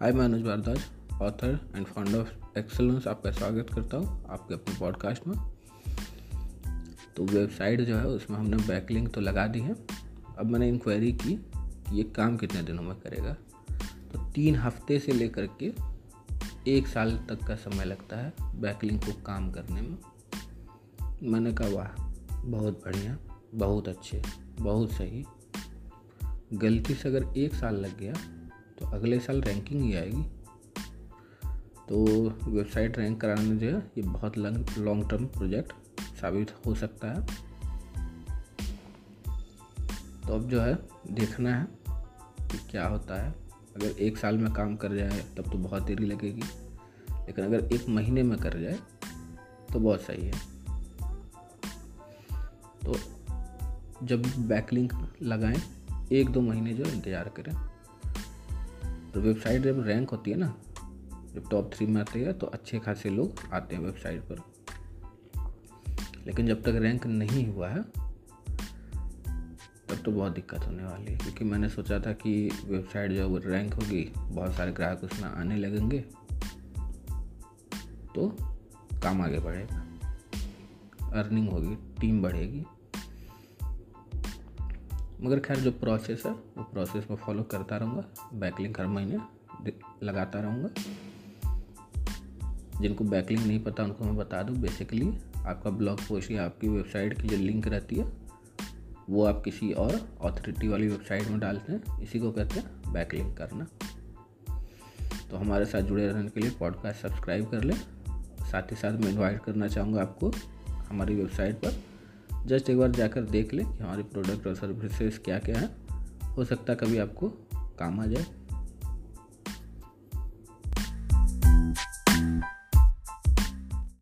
हाय मैं Anuj Bhardwaj author and founder of Excellence आपका स्वागत करता हूँ आपके अपने पॉडकास्ट में। तो वेबसाइट जो है, उसमें हमने बैकलिंक तो लगा दी है। अब मैंने इंक्वायरी की कि ये काम कितने दिनों में करेगा। तो तीन हफ़्ते से लेकर के एक साल तक का समय लगता है बैकलिंक को काम करने में। मैंने कहा, वाह, बहुत बढ़िया, बहुत अच्छे, बहुत सही। गलती से अगर एक साल लग गया तो अगले साल रैंकिंग ही आएगी। तो वेबसाइट रैंक कराने जो है, ये बहुत लॉन्ग टर्म प्रोजेक्ट साबित हो सकता है। तो अब जो है, देखना है कि क्या होता है। अगर एक साल में काम कर जाए, तब तो बहुत देरी लगेगी। लेकिन अगर एक महीने में कर जाए तो बहुत सही है। तो जब बैकलिंक लगाएँ, एक दो महीने जो इंतज़ार करें। तो वेबसाइट जब रैंक होती है ना, जब टॉप थ्री में आती है तो अच्छे खासे लोग आते हैं वेबसाइट पर। लेकिन जब तक रैंक नहीं हुआ है, तब तो बहुत दिक्कत होने वाली है। क्योंकि मैंने सोचा था कि वेबसाइट जब रैंक होगी, बहुत सारे ग्राहक उसमें आने लगेंगे तो काम आगे बढ़ेगा। अर्निंग होगी टीम बढ़ेगी। मगर खैर जो प्रोसेस है, वो प्रोसेस में फॉलो करता रहूँगा बैकलिंग हर महीने लगाता रहूँगा। जिनको बैकलिंग नहीं पता, उनको मैं बता दूँ। बेसिकली आपका ब्लॉग पोस्ट या आपकी वेबसाइट की जो लिंक रहती है, वो आप किसी और अथॉरिटी वाली वेबसाइट में डालते हैं। इसी को कहते हैं बैकलिंक करना। तो हमारे साथ जुड़े रहने के लिए पॉडकास्ट सब्सक्राइब कर लें। साथ ही साथ मैं इनवाइट करना चाहूँगा आपको हमारी वेबसाइट पर। जस्ट एक बार जाकर देख लें कि हमारे प्रोडक्ट और सर्विसेज़ क्या क्या हैं। हो सकता है कभी आपको काम आ जाए।